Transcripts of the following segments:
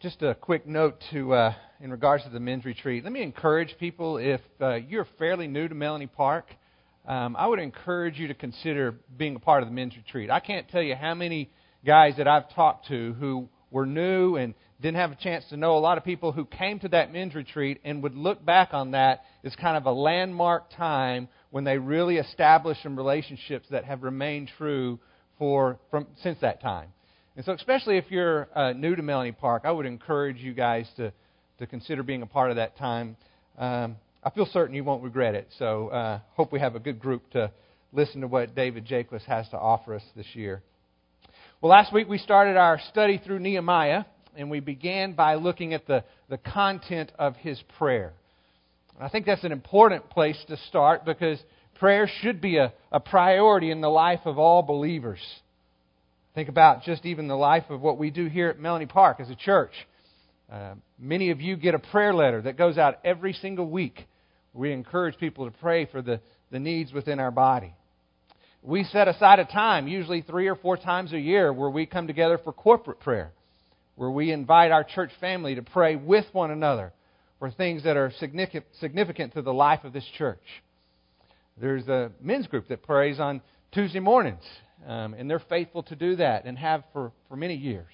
just a quick note to uh, in regards to the men's retreat. Let me encourage people if uh, you're fairly new to Melanie Park, um, I would encourage you to consider being a part of the men's retreat. I can't tell you how many guys that I've talked to who were new and didn't have a chance to know a lot of people who came to that men's retreat and would look back on that as kind of a landmark time when they really established some relationships that have remained true for from since that time. And so, especially if you're uh, new to Melanie Park, I would encourage you guys to, to consider being a part of that time. Um, I feel certain you won't regret it. So, uh, hope we have a good group to listen to what David Jaquist has to offer us this year. Well, last week we started our study through Nehemiah, and we began by looking at the, the content of his prayer. I think that's an important place to start because prayer should be a, a priority in the life of all believers. Think about just even the life of what we do here at Melanie Park as a church. Uh, many of you get a prayer letter that goes out every single week. We encourage people to pray for the, the needs within our body. We set aside a time, usually three or four times a year, where we come together for corporate prayer, where we invite our church family to pray with one another for things that are significant to the life of this church. There's a men's group that prays on Tuesday mornings. Um, and they're faithful to do that and have for, for many years.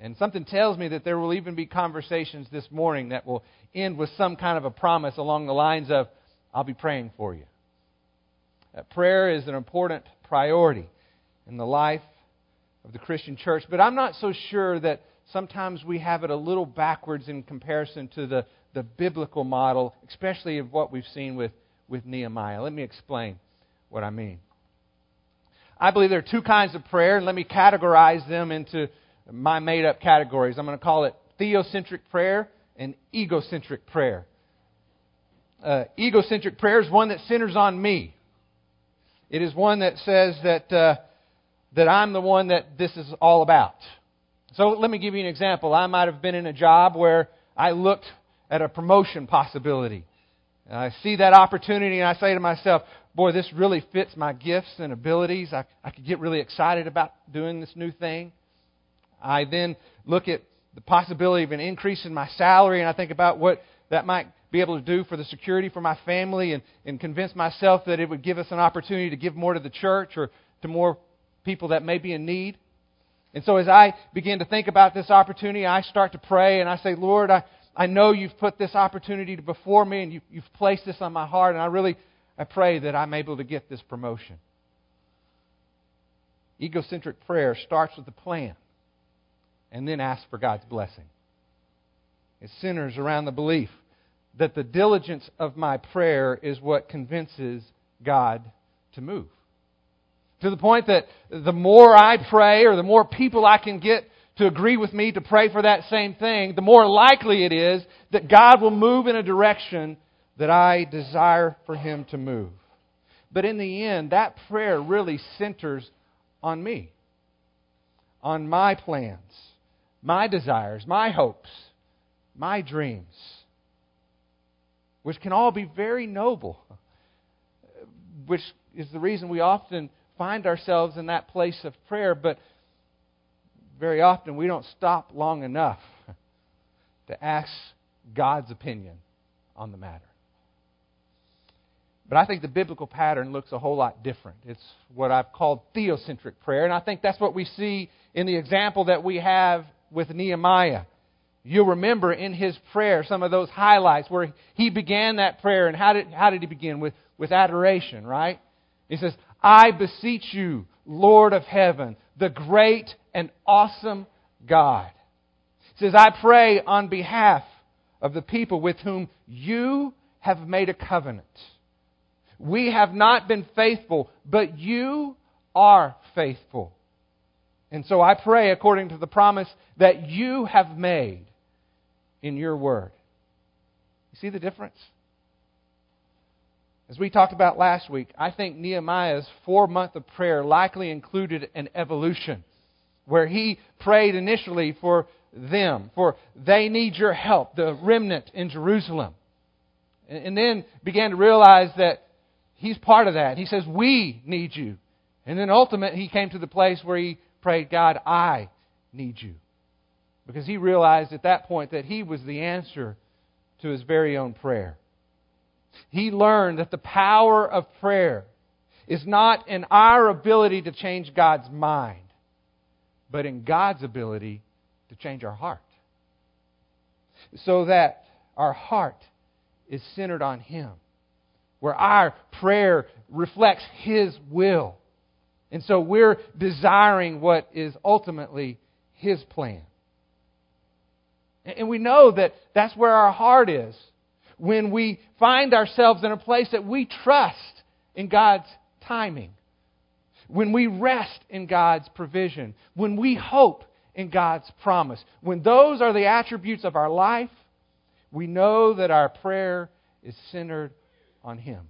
And something tells me that there will even be conversations this morning that will end with some kind of a promise along the lines of, I'll be praying for you. Prayer is an important priority in the life of the Christian church, but I'm not so sure that sometimes we have it a little backwards in comparison to the, the biblical model, especially of what we've seen with, with Nehemiah. Let me explain what I mean. I believe there are two kinds of prayer, and let me categorize them into my made up categories. I'm going to call it theocentric prayer and egocentric prayer. Uh, egocentric prayer is one that centers on me. It is one that says that, uh, that I'm the one that this is all about. So let me give you an example. I might have been in a job where I looked at a promotion possibility. I see that opportunity and I say to myself, boy, this really fits my gifts and abilities. I, I could get really excited about doing this new thing. I then look at the possibility of an increase in my salary, and I think about what that might be able to do for the security for my family and, and convince myself that it would give us an opportunity to give more to the church or to more people that may be in need. And so as I begin to think about this opportunity, I start to pray and I say, Lord, I, I know you've put this opportunity before me and you, you've placed this on my heart, and I really I pray that I'm able to get this promotion. Egocentric prayer starts with a plan and then asks for God's blessing. It centers around the belief that the diligence of my prayer is what convinces God to move. To the point that the more I pray or the more people I can get to agree with me to pray for that same thing, the more likely it is that God will move in a direction that I desire for Him to move. But in the end, that prayer really centers on me, on my plans, my desires, my hopes, my dreams, which can all be very noble, which is the reason we often find ourselves in that place of prayer, but very often we don't stop long enough to ask God's opinion on the matter. But I think the biblical pattern looks a whole lot different. It's what I've called theocentric prayer, and I think that's what we see in the example that we have with Nehemiah. You'll remember in his prayer some of those highlights where he began that prayer, and how did, how did he begin? With, with adoration, right? He says, I beseech you, Lord of heaven, the great and awesome God. He says, I pray on behalf of the people with whom you have made a covenant we have not been faithful, but you are faithful. And so I pray according to the promise that you have made in your word. You see the difference? As we talked about last week, I think Nehemiah's four month of prayer likely included an evolution where he prayed initially for them, for they need your help, the remnant in Jerusalem. And then began to realize that he's part of that. He says, We need you. And then ultimately, he came to the place where he prayed, God, I need you. because he realized at that point that he was the answer to his very own prayer. He learned that the power of prayer is not in our ability to change God's mind, but in God's ability to change our heart. So that our heart is centered on Him, where our prayer reflects His will. And so we're desiring what is ultimately His plan. And we know that that's where our heart is when we find ourselves in a place that we trust in God's timing, when we rest in God's provision, when we hope in God's promise. When those are the attributes of our life, we know that our prayer is centered on Him.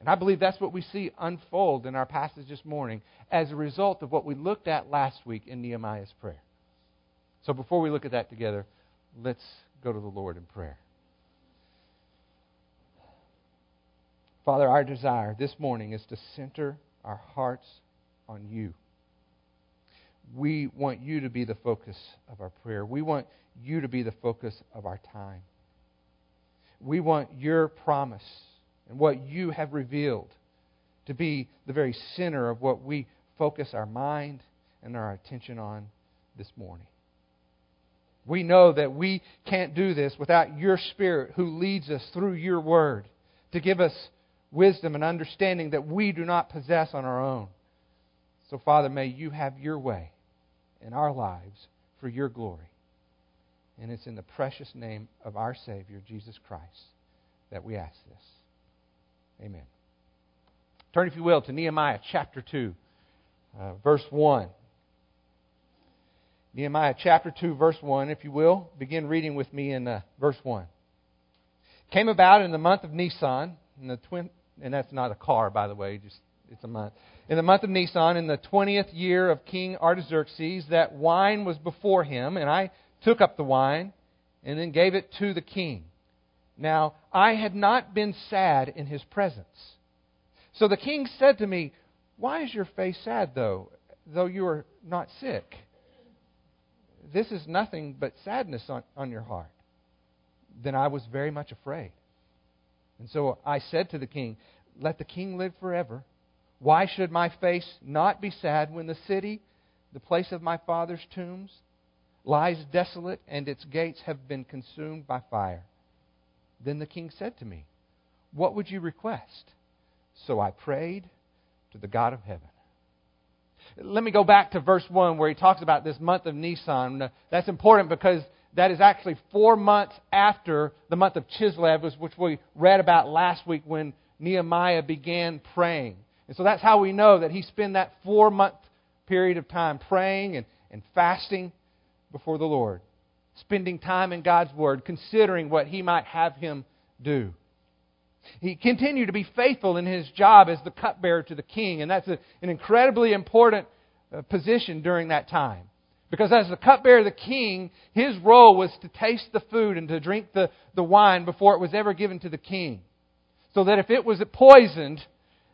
And I believe that's what we see unfold in our passage this morning as a result of what we looked at last week in Nehemiah's prayer. So before we look at that together, let's go to the Lord in prayer. Father, our desire this morning is to center our hearts on you. We want you to be the focus of our prayer. We want you to be the focus of our time. We want your promise and what you have revealed to be the very center of what we focus our mind and our attention on this morning. We know that we can't do this without your Spirit who leads us through your word to give us wisdom and understanding that we do not possess on our own. So, Father, may you have your way in our lives for your glory. And it's in the precious name of our Savior, Jesus Christ, that we ask this. Amen. Turn, if you will, to Nehemiah chapter 2, uh, verse 1. Nehemiah chapter 2, verse 1, if you will. Begin reading with me in uh, verse 1. Came about in the month of Nisan, in the twin, and that's not a car, by the way, just it's a month. In the month of Nisan, in the twentieth year of King Artaxerxes, that wine was before him, and I took up the wine and then gave it to the king. Now, I had not been sad in his presence. So the king said to me, Why is your face sad, though, though you are not sick? This is nothing but sadness on, on your heart. Then I was very much afraid. And so I said to the king, Let the king live forever. Why should my face not be sad when the city, the place of my father's tombs, lies desolate and its gates have been consumed by fire? Then the king said to me, What would you request? So I prayed to the God of heaven. Let me go back to verse 1 where he talks about this month of Nisan. Uh, that's important because that is actually four months after the month of Chislev, which we read about last week when Nehemiah began praying. And so that's how we know that he spent that four month period of time praying and, and fasting before the Lord, spending time in God's Word, considering what he might have him do. He continued to be faithful in his job as the cupbearer to the king, and that's a, an incredibly important uh, position during that time. Because as the cupbearer of the king, his role was to taste the food and to drink the, the wine before it was ever given to the king. So that if it was poisoned,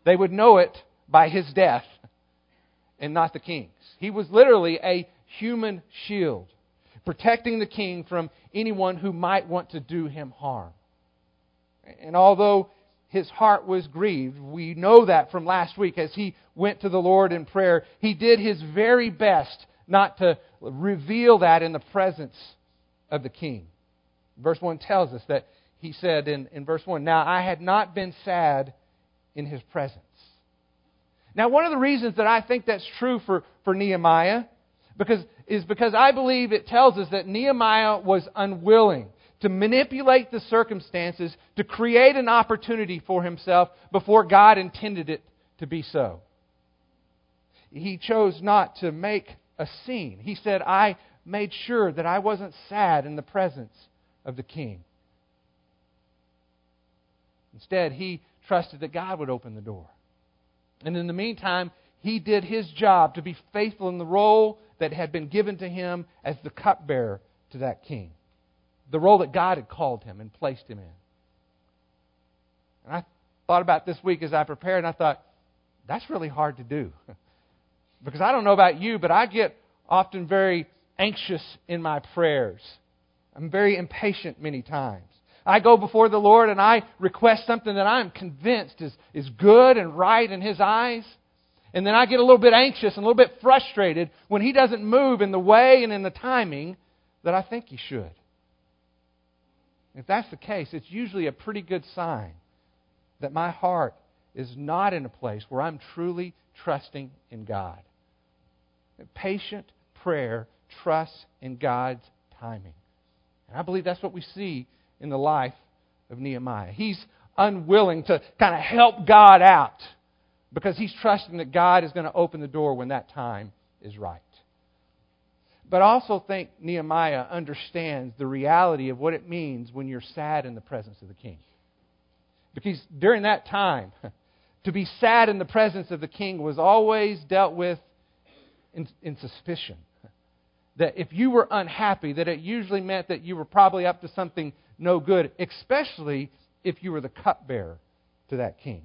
they would know it by his death and not the king's. He was literally a human shield, protecting the king from anyone who might want to do him harm. And although his heart was grieved, we know that from last week as he went to the Lord in prayer, he did his very best not to reveal that in the presence of the king. Verse 1 tells us that he said in, in verse 1, Now I had not been sad in his presence. Now, one of the reasons that I think that's true for, for Nehemiah because, is because I believe it tells us that Nehemiah was unwilling to manipulate the circumstances to create an opportunity for himself before God intended it to be so. He chose not to make a scene. He said, I made sure that I wasn't sad in the presence of the king. Instead, he trusted that God would open the door. And in the meantime, he did his job to be faithful in the role that had been given to him as the cupbearer to that king. The role that God had called him and placed him in. And I thought about this week as I prepared, and I thought, that's really hard to do. Because I don't know about you, but I get often very anxious in my prayers. I'm very impatient many times. I go before the Lord and I request something that I'm convinced is, is good and right in His eyes. And then I get a little bit anxious and a little bit frustrated when He doesn't move in the way and in the timing that I think He should. If that's the case, it's usually a pretty good sign that my heart is not in a place where I'm truly trusting in God. Patient prayer trusts in God's timing. And I believe that's what we see in the life of Nehemiah. He's unwilling to kind of help God out because he's trusting that God is going to open the door when that time is right. But I also think Nehemiah understands the reality of what it means when you're sad in the presence of the king. Because during that time, to be sad in the presence of the king was always dealt with in, in suspicion. That if you were unhappy, that it usually meant that you were probably up to something no good, especially if you were the cupbearer to that king.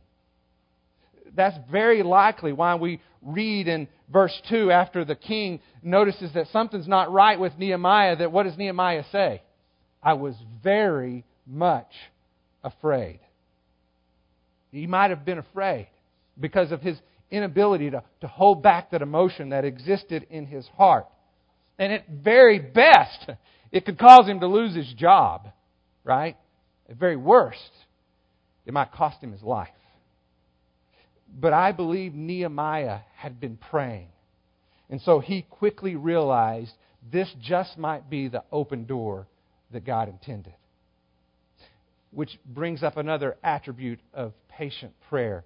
That's very likely why we read in verse 2 after the king notices that something's not right with Nehemiah, that what does Nehemiah say? I was very much afraid. He might have been afraid because of his inability to, to hold back that emotion that existed in his heart. And at very best, it could cause him to lose his job, right? At very worst, it might cost him his life. But I believe Nehemiah had been praying. And so he quickly realized this just might be the open door that God intended. Which brings up another attribute of patient prayer.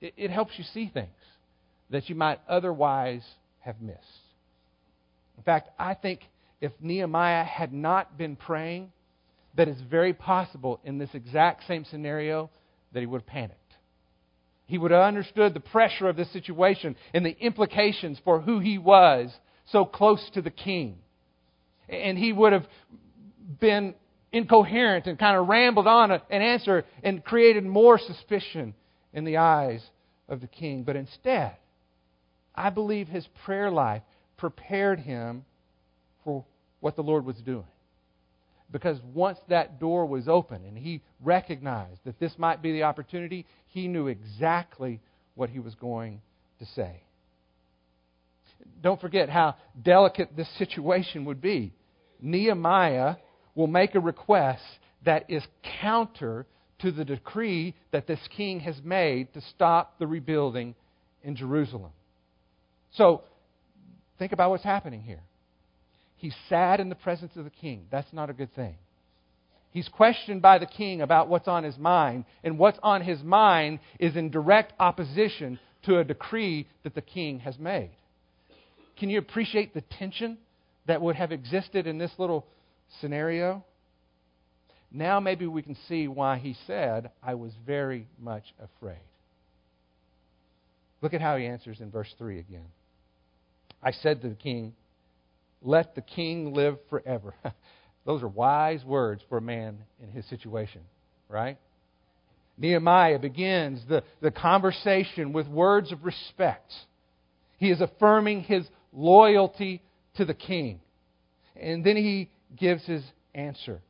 It, it helps you see things that you might otherwise have missed. In fact, I think if Nehemiah had not been praying, that it's very possible in this exact same scenario that he would have panicked. He would have understood the pressure of this situation and the implications for who he was so close to the king. And he would have been incoherent and kind of rambled on an answer and created more suspicion in the eyes of the king. But instead, I believe his prayer life prepared him for what the Lord was doing. Because once that door was open and he recognized that this might be the opportunity, he knew exactly what he was going to say. Don't forget how delicate this situation would be. Nehemiah will make a request that is counter to the decree that this king has made to stop the rebuilding in Jerusalem. So, think about what's happening here. He's sad in the presence of the king. That's not a good thing. He's questioned by the king about what's on his mind, and what's on his mind is in direct opposition to a decree that the king has made. Can you appreciate the tension that would have existed in this little scenario? Now maybe we can see why he said, I was very much afraid. Look at how he answers in verse 3 again. I said to the king, Let the king live forever. Those are wise words for a man in his situation, right? Nehemiah begins the, the conversation with words of respect. He is affirming his loyalty to the king. And then he gives his answer.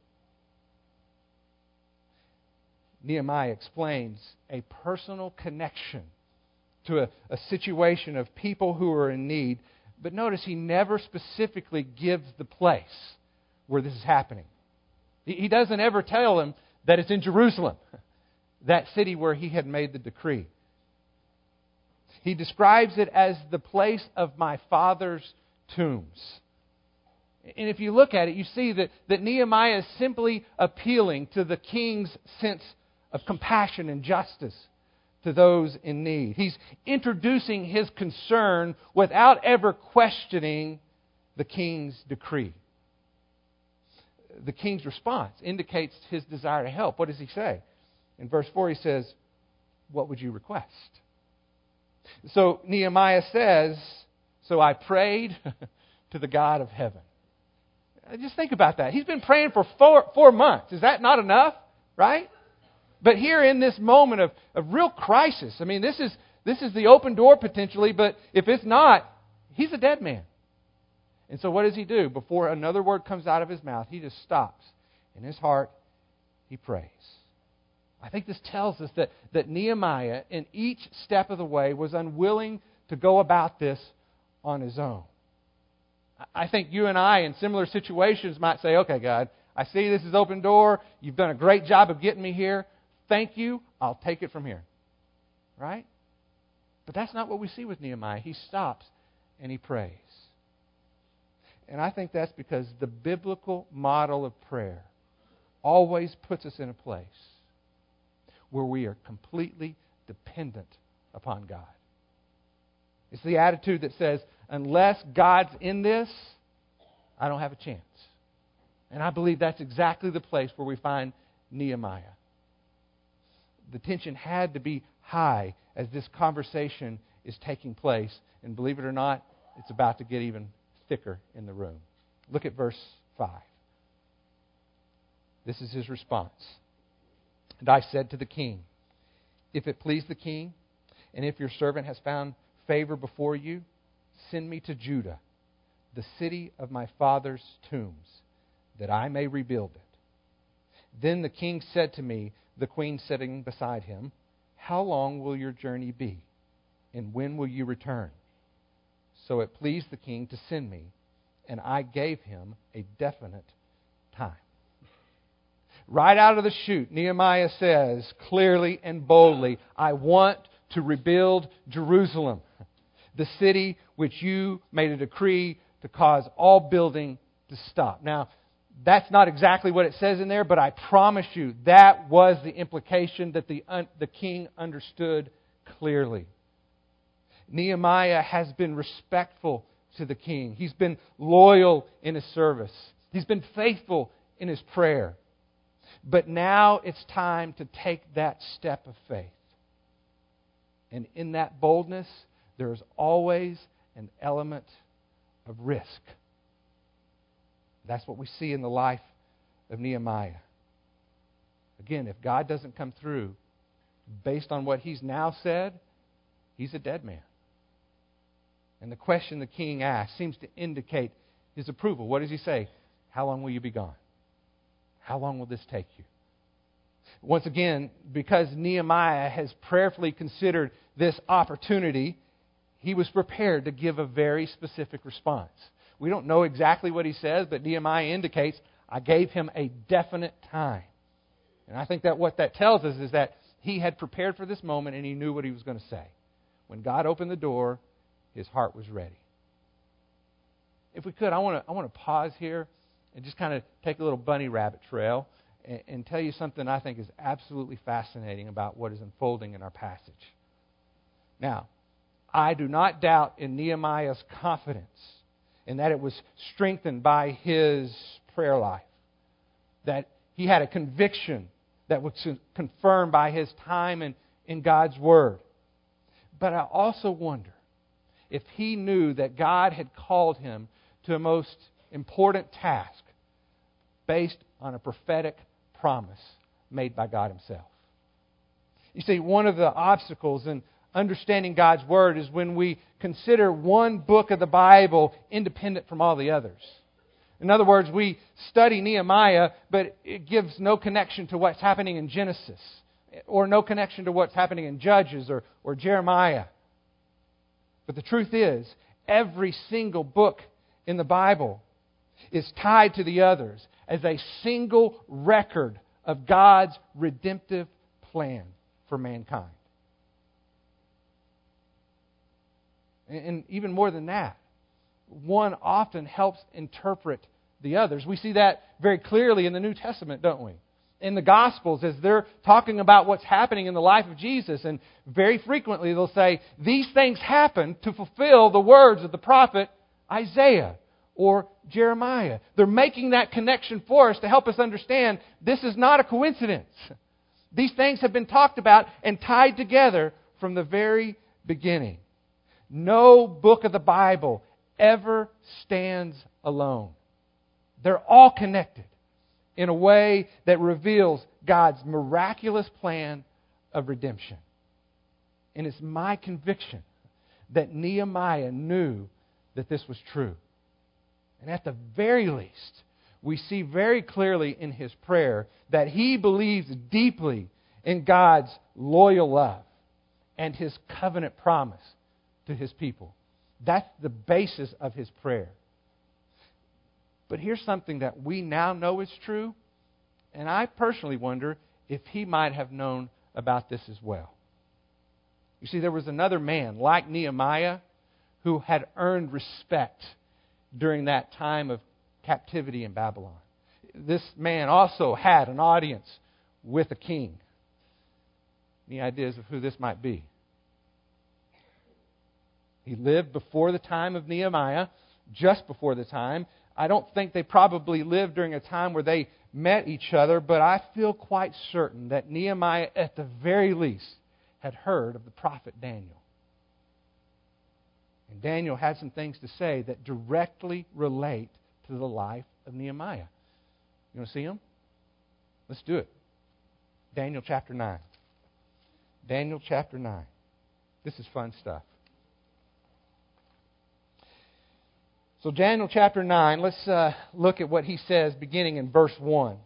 Nehemiah explains a personal connection to a, a situation of people who are in need. But notice he never specifically gives the place where this is happening. He doesn't ever tell him that it's in Jerusalem, that city where he had made the decree. He describes it as the place of my father's tombs. And if you look at it, you see that, that Nehemiah is simply appealing to the king's sense of compassion and justice to those in need. He's introducing his concern without ever questioning the king's decree the king's response indicates his desire to help. What does he say? In verse 4, he says, What would you request? So Nehemiah says, So I prayed to the God of heaven. Just think about that. He's been praying for four, four months. Is that not enough? Right? But here in this moment of, of real crisis, I mean, this is, this is the open door potentially, but if it's not, he's a dead man. And so, what does he do? Before another word comes out of his mouth, he just stops. In his heart, he prays. I think this tells us that, that Nehemiah, in each step of the way, was unwilling to go about this on his own. I think you and I, in similar situations, might say, okay, God, I see this is open door. You've done a great job of getting me here. Thank you. I'll take it from here. Right? But that's not what we see with Nehemiah. He stops and he prays. And I think that's because the biblical model of prayer always puts us in a place where we are completely dependent upon God. It's the attitude that says, unless God's in this, I don't have a chance. And I believe that's exactly the place where we find Nehemiah. The tension had to be high as this conversation is taking place. And believe it or not, it's about to get even thicker in the room. Look at verse 5. This is his response. And I said to the king, If it please the king, and if your servant has found favor before you, send me to Judah, the city of my father's tombs, that I may rebuild it. Then the king said to me, the queen sitting beside him, How long will your journey be? And when will you return? So it pleased the king to send me, and I gave him a definite time. Right out of the chute, Nehemiah says clearly and boldly, I want to rebuild Jerusalem, the city which you made a decree to cause all building to stop. Now, that's not exactly what it says in there, but I promise you that was the implication that the, the king understood clearly. Nehemiah has been respectful to the king. He's been loyal in his service. He's been faithful in his prayer. But now it's time to take that step of faith. And in that boldness, there is always an element of risk. That's what we see in the life of Nehemiah. Again, if God doesn't come through based on what he's now said, he's a dead man. And the question the king asks seems to indicate his approval. What does he say? How long will you be gone? How long will this take you? Once again, because Nehemiah has prayerfully considered this opportunity, he was prepared to give a very specific response. We don't know exactly what he says, but Nehemiah indicates, I gave him a definite time. And I think that what that tells us is that he had prepared for this moment and he knew what he was going to say. When God opened the door, his heart was ready. If we could, I want to, I want to pause here and just kind of take a little bunny rabbit trail and, and tell you something I think is absolutely fascinating about what is unfolding in our passage. Now, I do not doubt in Nehemiah's confidence in that it was strengthened by his prayer life, that he had a conviction that was confirmed by his time in, in God's Word. But I also wonder if he knew that God had called him to a most important task based on a prophetic promise made by God Himself. You see, one of the obstacles in understanding God's Word is when we consider one book of the Bible independent from all the others. In other words, we study Nehemiah, but it gives no connection to what's happening in Genesis, or no connection to what's happening in Judges or, or Jeremiah. But the truth is, every single book in the Bible is tied to the others as a single record of God's redemptive plan for mankind. And even more than that, one often helps interpret the others. We see that very clearly in the New Testament, don't we? In the Gospels, as they're talking about what's happening in the life of Jesus, and very frequently they'll say, These things happen to fulfill the words of the prophet Isaiah or Jeremiah. They're making that connection for us to help us understand this is not a coincidence. These things have been talked about and tied together from the very beginning. No book of the Bible ever stands alone. They're all connected in a way that reveals God's miraculous plan of redemption. And it's my conviction that Nehemiah knew that this was true. And at the very least, we see very clearly in his prayer that he believes deeply in God's loyal love and his covenant promise to his people. That's the basis of his prayer. But here's something that we now know is true, and I personally wonder if he might have known about this as well. You see, there was another man like Nehemiah who had earned respect during that time of captivity in Babylon. This man also had an audience with a king. Any ideas of who this might be? He lived before the time of Nehemiah, just before the time. I don't think they probably lived during a time where they met each other, but I feel quite certain that Nehemiah, at the very least, had heard of the prophet Daniel. And Daniel had some things to say that directly relate to the life of Nehemiah. You want to see them? Let's do it. Daniel chapter 9. Daniel chapter 9. This is fun stuff. So, Daniel chapter 9, let's uh, look at what he says beginning in verse 1.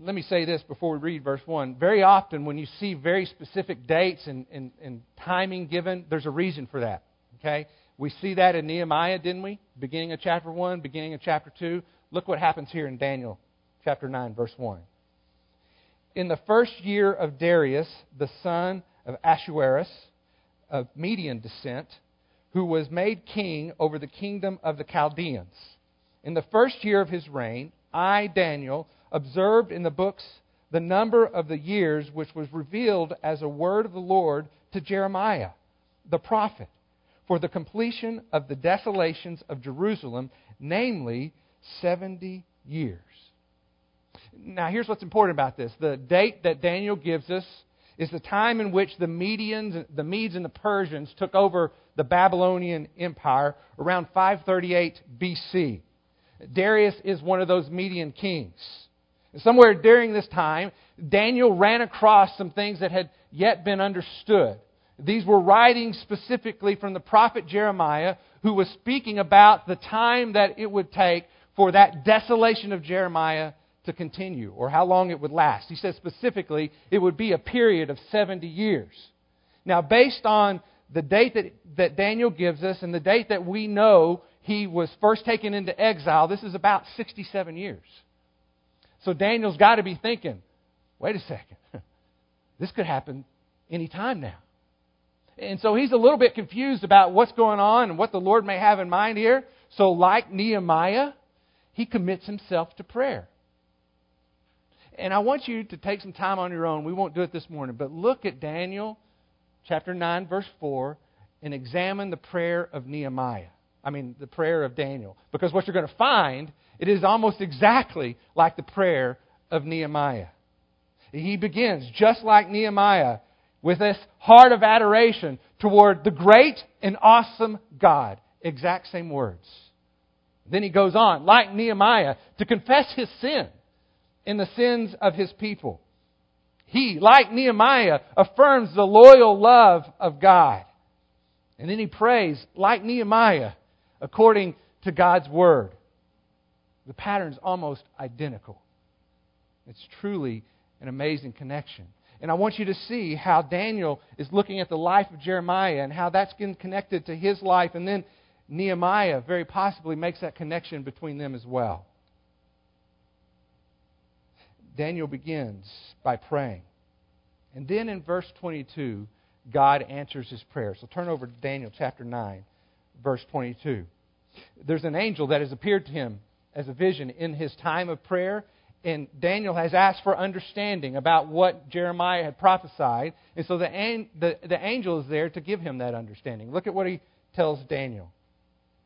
Let me say this before we read verse 1. Very often, when you see very specific dates and, and, and timing given, there's a reason for that. Okay? We see that in Nehemiah, didn't we? Beginning of chapter 1, beginning of chapter 2. Look what happens here in Daniel chapter 9, verse 1. In the first year of Darius, the son of Ahasuerus, of Median descent, who was made king over the kingdom of the Chaldeans. In the first year of his reign, I, Daniel, observed in the books the number of the years which was revealed as a word of the Lord to Jeremiah, the prophet, for the completion of the desolations of Jerusalem, namely 70 years. Now, here's what's important about this. The date that Daniel gives us is the time in which the Medians, the Medes and the Persians took over the Babylonian Empire around 538 BC. Darius is one of those Median kings. Somewhere during this time, Daniel ran across some things that had yet been understood. These were writings specifically from the prophet Jeremiah, who was speaking about the time that it would take for that desolation of Jeremiah to continue, or how long it would last. He says specifically it would be a period of 70 years. Now, based on the date that, that Daniel gives us and the date that we know he was first taken into exile, this is about 67 years. So Daniel's got to be thinking, wait a second, this could happen any time now. And so he's a little bit confused about what's going on and what the Lord may have in mind here. So, like Nehemiah, he commits himself to prayer. And I want you to take some time on your own. We won't do it this morning, but look at Daniel chapter 9, verse 4, and examine the prayer of Nehemiah. I mean, the prayer of Daniel. Because what you're going to find, it is almost exactly like the prayer of Nehemiah. He begins, just like Nehemiah, with this heart of adoration toward the great and awesome God. Exact same words. Then he goes on, like Nehemiah, to confess his sin and the sins of his people. He, like Nehemiah, affirms the loyal love of God. And then he prays, like Nehemiah, according to God's word. The pattern's almost identical. It's truly an amazing connection. And I want you to see how Daniel is looking at the life of Jeremiah and how that's getting connected to his life. And then Nehemiah very possibly makes that connection between them as well. Daniel begins by praying. And then in verse 22, God answers his prayer. So turn over to Daniel chapter 9, verse 22. There's an angel that has appeared to him as a vision in his time of prayer, and Daniel has asked for understanding about what Jeremiah had prophesied, and so the, the, the angel is there to give him that understanding. Look at what he tells Daniel.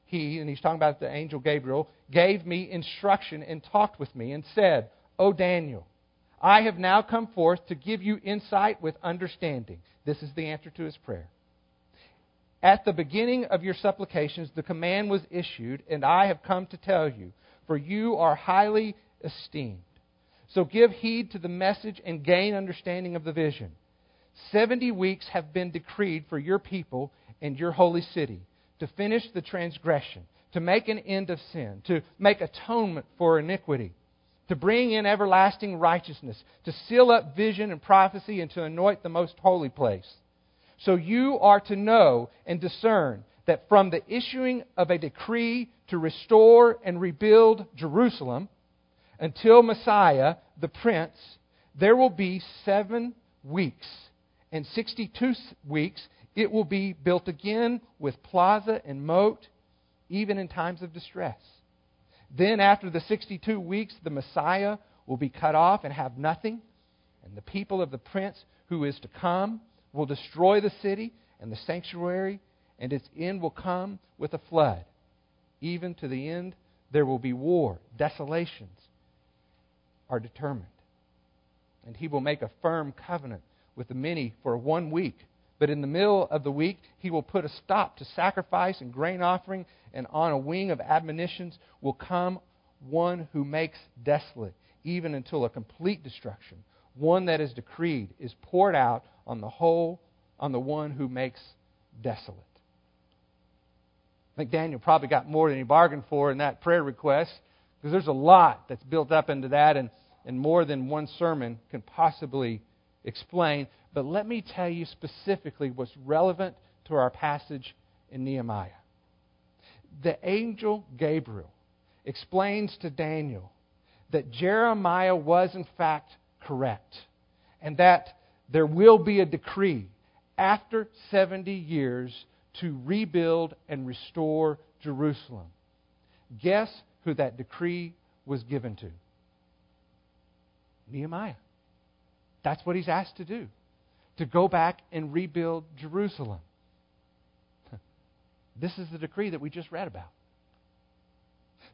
He, and he's talking about the angel Gabriel, gave me instruction and talked with me and said, O Daniel, I have now come forth to give you insight with understanding. This is the answer to his prayer. At the beginning of your supplications, the command was issued, and I have come to tell you, for you are highly esteemed. So give heed to the message and gain understanding of the vision. Seventy weeks have been decreed for your people and your holy city to finish the transgression, to make an end of sin, to make atonement for iniquity, to bring in everlasting righteousness, to seal up vision and prophecy, and to anoint the most holy place. So you are to know and discern that from the issuing of a decree to restore and rebuild Jerusalem until Messiah, the Prince, there will be seven weeks. And 62 weeks, it will be built again with plaza and moat, even in times of distress. Then, after the 62 weeks, the Messiah will be cut off and have nothing, and the people of the Prince who is to come will destroy the city and the sanctuary, and its end will come with a flood. Even to the end, there will be war. Desolations are determined. And he will make a firm covenant with the many for one week. But in the middle of the week, he will put a stop to sacrifice and grain offering, and on a wing of admonitions will come one who makes desolate, even until a complete destruction. One that is decreed is poured out on the whole, on the one who makes desolate. I think Daniel probably got more than he bargained for in that prayer request because there's a lot that's built up into that, and, and more than one sermon can possibly explain. But let me tell you specifically what's relevant to our passage in Nehemiah. The angel Gabriel explains to Daniel that Jeremiah was, in fact, correct, and that there will be a decree after 70 years to rebuild and restore Jerusalem. Guess who that decree was given to? Nehemiah. That's what he's asked to do to go back and rebuild Jerusalem. This is the decree that we just read about.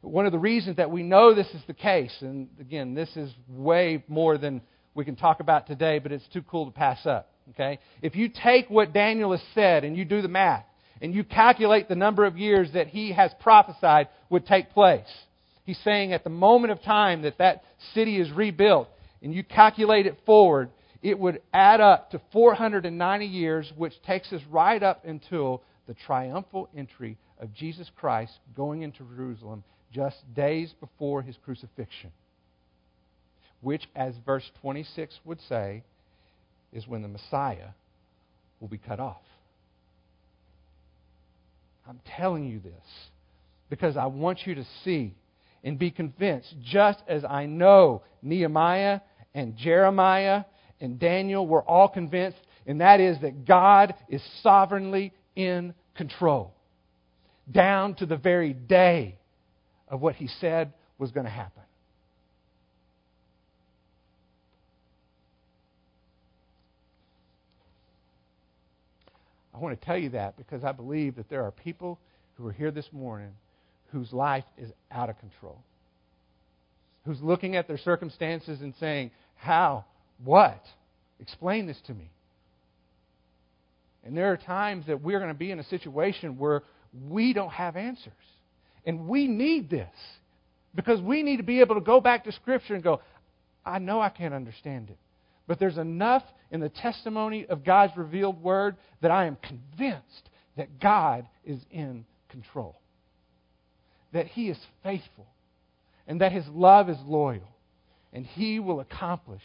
One of the reasons that we know this is the case, and again, this is way more than we can talk about today, but it's too cool to pass up. Okay? If you take what Daniel has said and you do the math, and you calculate the number of years that he has prophesied would take place, he's saying at the moment of time that that city is rebuilt, and you calculate it forward, it would add up to 490 years, which takes us right up until the triumphal entry of Jesus Christ going into Jerusalem just days before his crucifixion which, as verse 26 would say, is when the Messiah will be cut off. I'm telling you this because I want you to see and be convinced, just as I know Nehemiah and Jeremiah and Daniel were all convinced, and that is that God is sovereignly in control, down to the very day of what he said was going to happen. I want to tell you that because I believe that there are people who are here this morning whose life is out of control. Who's looking at their circumstances and saying, How? What? Explain this to me. And there are times that we're going to be in a situation where we don't have answers. And we need this because we need to be able to go back to Scripture and go, I know I can't understand it. But there's enough in the testimony of God's revealed word that I am convinced that God is in control. That He is faithful. And that His love is loyal. And He will accomplish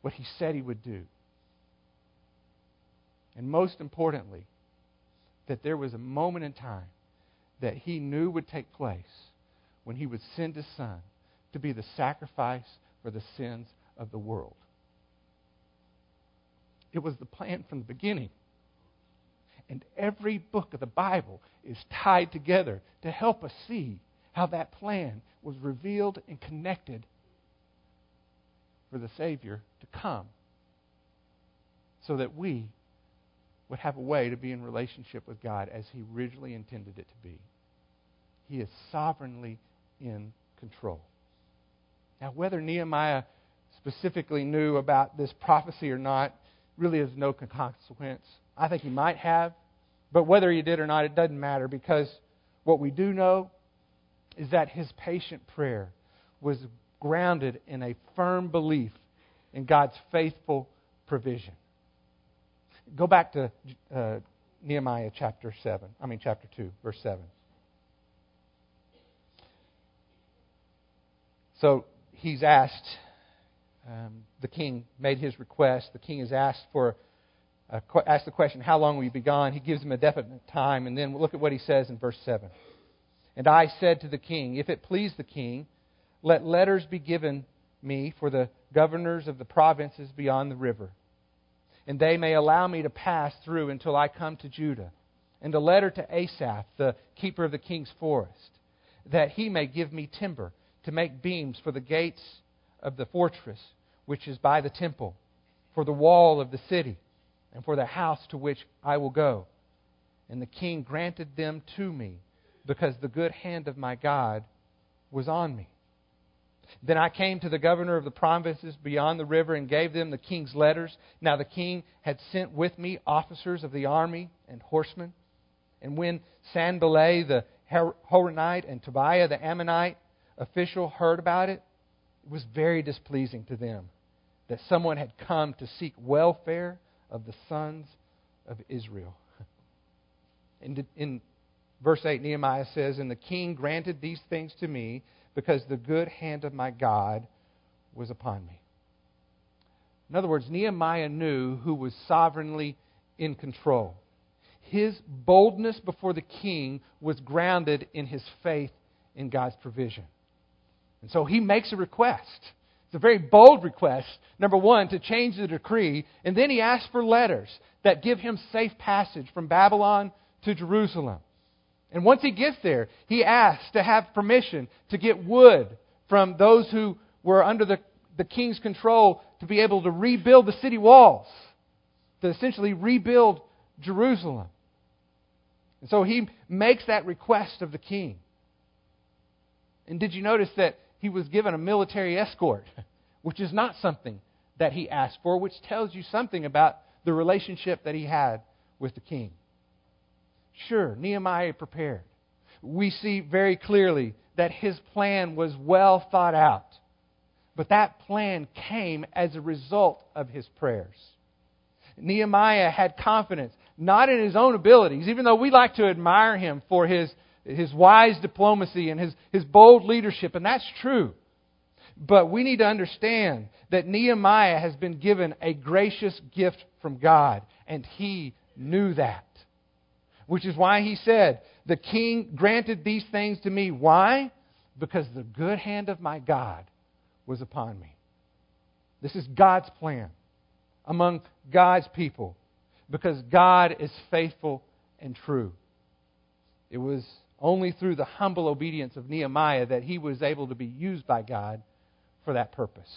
what He said He would do. And most importantly, that there was a moment in time that He knew would take place when He would send His Son to be the sacrifice for the sins of the world. It was the plan from the beginning. And every book of the Bible is tied together to help us see how that plan was revealed and connected for the Savior to come so that we would have a way to be in relationship with God as He originally intended it to be. He is sovereignly in control. Now, whether Nehemiah specifically knew about this prophecy or not really is no consequence. I think he might have, but whether he did or not, it doesn't matter because what we do know is that his patient prayer was grounded in a firm belief in God's faithful provision. Go back to uh, Nehemiah chapter 7. I mean, chapter 2, verse 7. So he's asked, um, the king made his request. The king is asked for, uh, asked the question, How long will you be gone? He gives him a definite time. And then look at what he says in verse 7. And I said to the king, If it please the king, let letters be given me for the governors of the provinces beyond the river, and they may allow me to pass through until I come to Judah. And a letter to Asaph, the keeper of the king's forest, that he may give me timber to make beams for the gates of the fortress which is by the temple, for the wall of the city, and for the house to which I will go. And the king granted them to me, because the good hand of my God was on me. Then I came to the governor of the provinces beyond the river and gave them the king's letters. Now the king had sent with me officers of the army and horsemen. And when Sanballat the Horonite and Tobiah the Ammonite official heard about it, it was very displeasing to them that someone had come to seek welfare of the sons of Israel. In, in verse 8, Nehemiah says, And the king granted these things to me because the good hand of my God was upon me. In other words, Nehemiah knew who was sovereignly in control. His boldness before the king was grounded in his faith in God's provision. And so he makes a request. It's a very bold request, number one, to change the decree. And then he asks for letters that give him safe passage from Babylon to Jerusalem. And once he gets there, he asks to have permission to get wood from those who were under the, the king's control to be able to rebuild the city walls, to essentially rebuild Jerusalem. And so he makes that request of the king. And did you notice that he was given a military escort, which is not something that he asked for, which tells you something about the relationship that he had with the king. Sure, Nehemiah prepared. We see very clearly that his plan was well thought out. But that plan came as a result of his prayers. Nehemiah had confidence, not in his own abilities, even though we like to admire him for his his wise diplomacy and his, his bold leadership, and that's true. But we need to understand that Nehemiah has been given a gracious gift from God, and he knew that. Which is why he said, The king granted these things to me. Why? Because the good hand of my God was upon me. This is God's plan among God's people because God is faithful and true. It was only through the humble obedience of Nehemiah that he was able to be used by God for that purpose.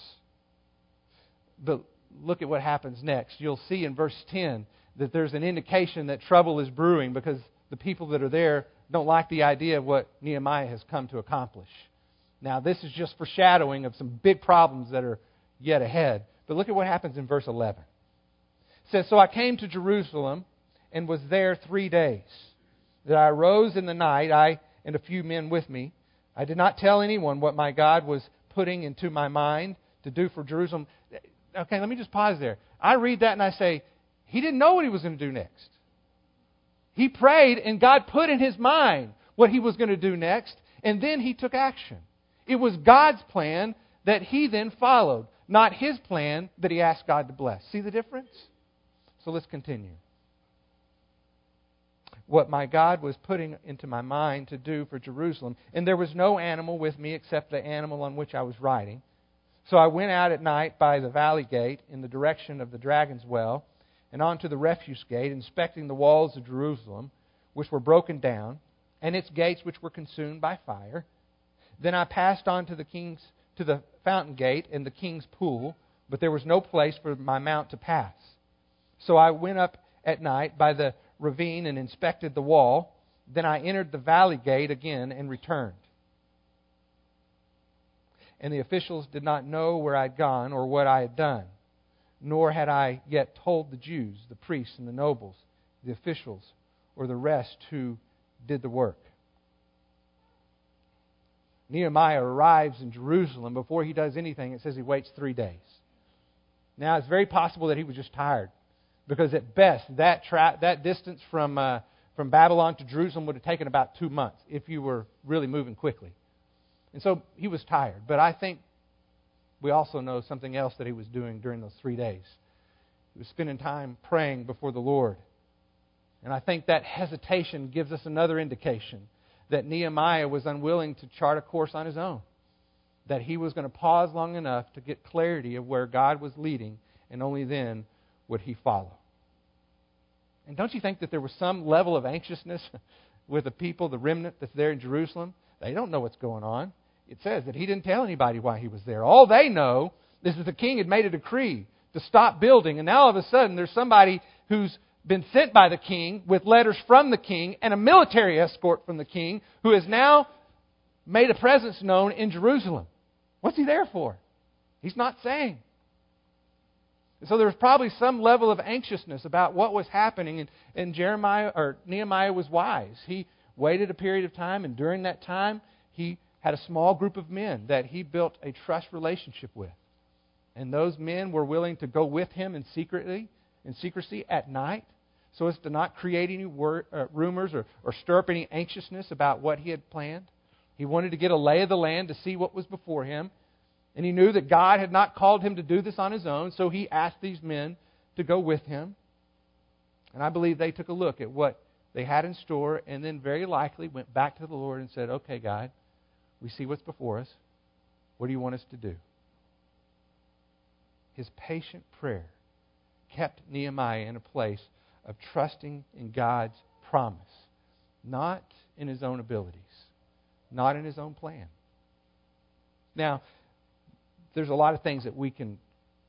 But look at what happens next. You'll see in verse 10 that there's an indication that trouble is brewing because the people that are there don't like the idea of what Nehemiah has come to accomplish. Now, this is just foreshadowing of some big problems that are yet ahead. But look at what happens in verse 11. It says, So I came to Jerusalem and was there three days that I arose in the night, I and a few men with me. I did not tell anyone what my God was putting into my mind to do for Jerusalem. Okay, let me just pause there. I read that and I say, he didn't know what he was going to do next. He prayed and God put in his mind what he was going to do next, and then he took action. It was God's plan that he then followed, not his plan that he asked God to bless. See the difference? So let's continue what my God was putting into my mind to do for Jerusalem. And there was no animal with me except the animal on which I was riding. So I went out at night by the valley gate in the direction of the dragon's well and on to the refuse gate, inspecting the walls of Jerusalem, which were broken down, and its gates which were consumed by fire. Then I passed on to the king's to the fountain gate and the king's pool, but there was no place for my mount to pass. So I went up at night by the ravine and inspected the wall. Then I entered the valley gate again and returned. And the officials did not know where I'd gone or what I had done, nor had I yet told the Jews, the priests and the nobles, the officials, or the rest who did the work. Nehemiah arrives in Jerusalem. Before he does anything, it says he waits three days. Now, it's very possible that he was just tired Because at best, that, tra- that distance from, uh, from Babylon to Jerusalem would have taken about two months if you were really moving quickly. And so he was tired. But I think we also know something else that he was doing during those three days. He was spending time praying before the Lord. And I think that hesitation gives us another indication that Nehemiah was unwilling to chart a course on his own. That he was going to pause long enough to get clarity of where God was leading, and only then would he follow. And don't you think that there was some level of anxiousness with the people, the remnant that's there in Jerusalem? They don't know what's going on. It says that he didn't tell anybody why he was there. All they know is that the king had made a decree to stop building, and now all of a sudden there's somebody who's been sent by the king with letters from the king and a military escort from the king who has now made a presence known in Jerusalem. What's he there for? He's not saying. So there was probably some level of anxiousness about what was happening, and, and Jeremiah or Nehemiah was wise. He waited a period of time, and during that time, he had a small group of men that he built a trust relationship with. And those men were willing to go with him in secretly, in secrecy at night, so as to not create any wor- uh, rumors or, or stir up any anxiousness about what he had planned. He wanted to get a lay of the land to see what was before him. And he knew that God had not called him to do this on his own, so he asked these men to go with him. And I believe they took a look at what they had in store and then very likely went back to the Lord and said, Okay, God, we see what's before us. What do you want us to do? His patient prayer kept Nehemiah in a place of trusting in God's promise, not in his own abilities, not in his own plan. Now, there's a lot of things that we can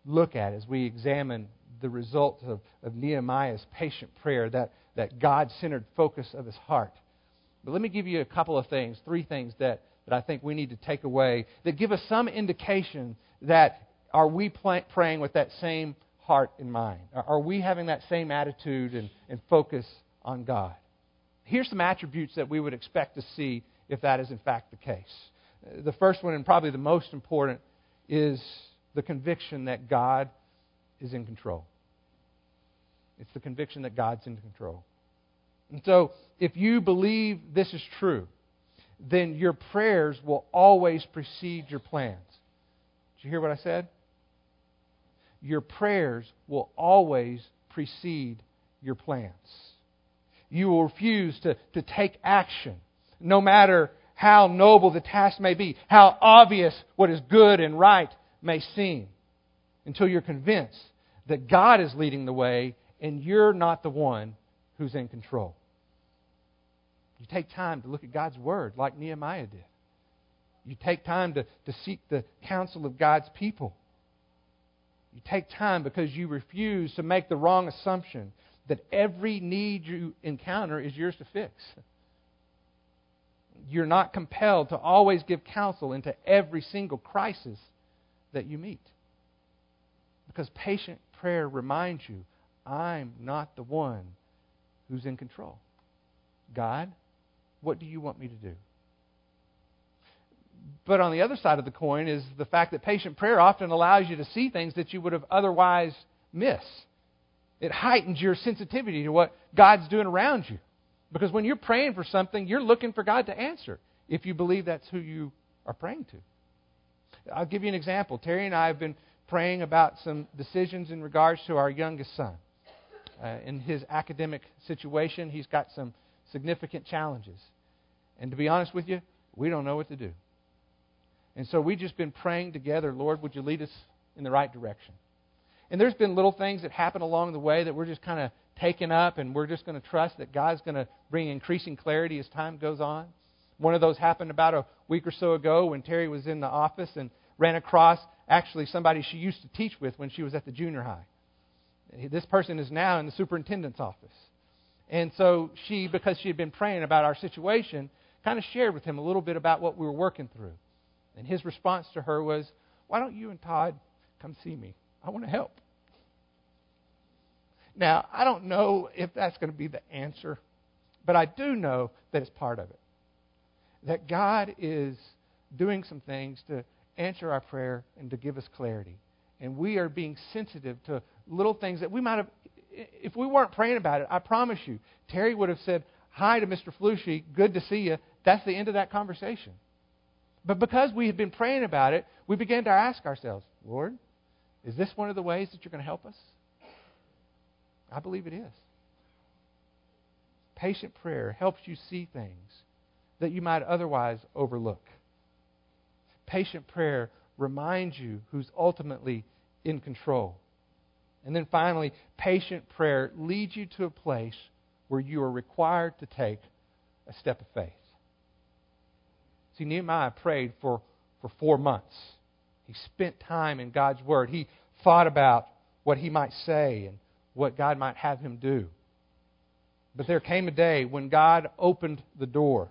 look at as we examine the results of, of Nehemiah's patient prayer, that, that God centered focus of his heart. But let me give you a couple of things, three things that, that I think we need to take away that give us some indication that are we praying with that same heart in mind? Are we having that same attitude and, and focus on God? Here's some attributes that we would expect to see if that is in fact the case. The first one, and probably the most important, is the conviction that God is in control. It's the conviction that God's in control. And so, if you believe this is true, then your prayers will always precede your plans. Did you hear what I said? Your prayers will always precede your plans. You will refuse to, to take action, no matter how noble the task may be, how obvious what is good and right may seem, until you're convinced that God is leading the way and you're not the one who's in control. You take time to look at God's Word like Nehemiah did. You take time to, to seek the counsel of God's people. You take time because you refuse to make the wrong assumption that every need you encounter is yours to fix you're not compelled to always give counsel into every single crisis that you meet. Because patient prayer reminds you, I'm not the one who's in control. God, what do you want me to do? But on the other side of the coin is the fact that patient prayer often allows you to see things that you would have otherwise missed. It heightens your sensitivity to what God's doing around you. Because when you're praying for something, you're looking for God to answer if you believe that's who you are praying to. I'll give you an example. Terry and I have been praying about some decisions in regards to our youngest son. Uh, in his academic situation, he's got some significant challenges. And to be honest with you, we don't know what to do. And so we've just been praying together, Lord, would you lead us in the right direction? And there's been little things that happen along the way that we're just kind of taken up, and we're just going to trust that God's going to bring increasing clarity as time goes on. One of those happened about a week or so ago when Terry was in the office and ran across actually somebody she used to teach with when she was at the junior high. This person is now in the superintendent's office. And so she, because she had been praying about our situation, kind of shared with him a little bit about what we were working through. And his response to her was, Why don't you and Todd come see me? I want to help. Now, I don't know if that's going to be the answer, but I do know that it's part of it. That God is doing some things to answer our prayer and to give us clarity. And we are being sensitive to little things that we might have if we weren't praying about it, I promise you, Terry would have said, Hi to Mr. Flushy, good to see you. That's the end of that conversation. But because we had been praying about it, we began to ask ourselves, Lord, is this one of the ways that you're going to help us? I believe it is. Patient prayer helps you see things that you might otherwise overlook. Patient prayer reminds you who's ultimately in control. And then finally, patient prayer leads you to a place where you are required to take a step of faith. See, Nehemiah prayed for, for four months. He spent time in God's Word. He thought about what he might say and what God might have him do. But there came a day when God opened the door,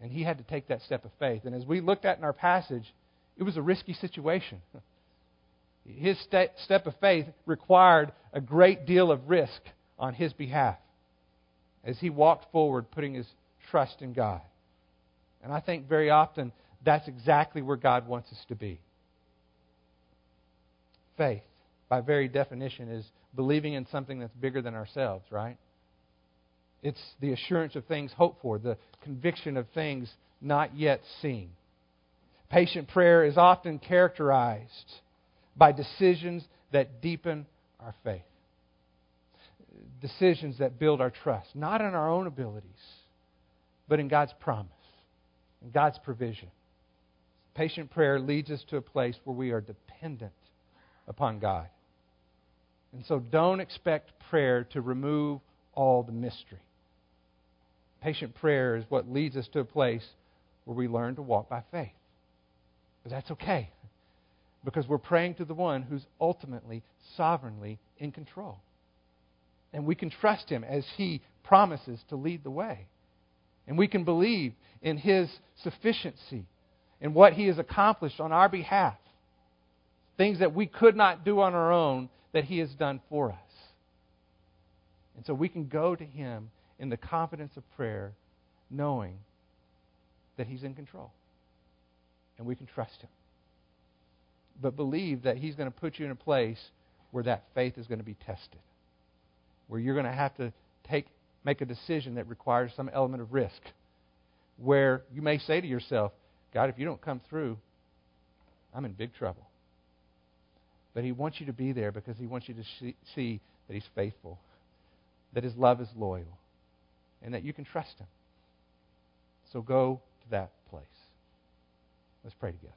and he had to take that step of faith. And as we looked at in our passage, it was a risky situation. His step of faith required a great deal of risk on his behalf as he walked forward, putting his trust in God. And I think very often that's exactly where God wants us to be. Faith, by very definition, is believing in something that's bigger than ourselves, right? It's the assurance of things hoped for, the conviction of things not yet seen. Patient prayer is often characterized by decisions that deepen our faith, decisions that build our trust, not in our own abilities, but in God's promise, in God's provision. Patient prayer leads us to a place where we are dependent upon God. And so don't expect prayer to remove all the mystery. Patient prayer is what leads us to a place where we learn to walk by faith. But that's okay because we're praying to the one who's ultimately, sovereignly in control. And we can trust him as he promises to lead the way. And we can believe in his sufficiency and what he has accomplished on our behalf. Things that we could not do on our own that he has done for us. And so we can go to him in the confidence of prayer, knowing that he's in control. And we can trust him. But believe that he's going to put you in a place where that faith is going to be tested. Where you're going to have to take make a decision that requires some element of risk. Where you may say to yourself, God, if you don't come through, I'm in big trouble. But He wants you to be there because He wants you to see that He's faithful, that His love is loyal, and that you can trust Him. So go to that place. Let's pray together.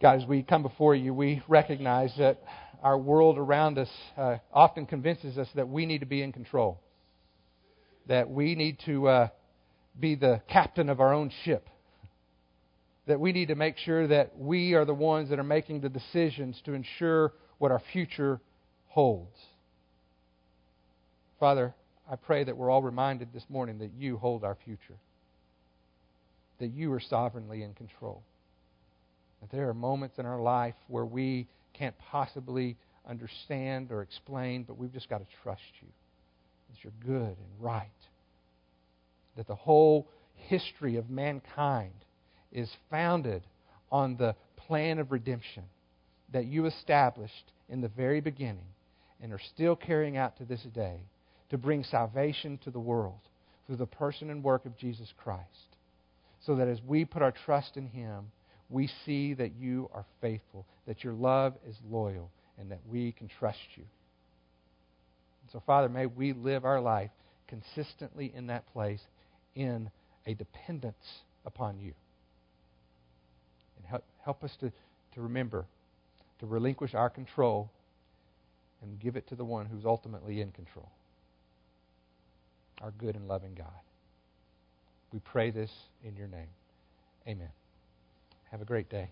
God, as we come before you, we recognize that our world around us uh, often convinces us that we need to be in control, that we need to uh, be the captain of our own ship. That we need to make sure that we are the ones that are making the decisions to ensure what our future holds. Father, I pray that we're all reminded this morning that you hold our future, that you are sovereignly in control. That there are moments in our life where we can't possibly understand or explain, but we've just got to trust you. That you're good and right that the whole history of mankind is founded on the plan of redemption that you established in the very beginning and are still carrying out to this day to bring salvation to the world through the person and work of Jesus Christ. So that as we put our trust in Him, we see that you are faithful, that your love is loyal, and that we can trust you. So, Father, may we live our life consistently in that place in a dependence upon you. And help, help us to, to remember to relinquish our control and give it to the one who's ultimately in control our good and loving God. We pray this in your name. Amen. Have a great day.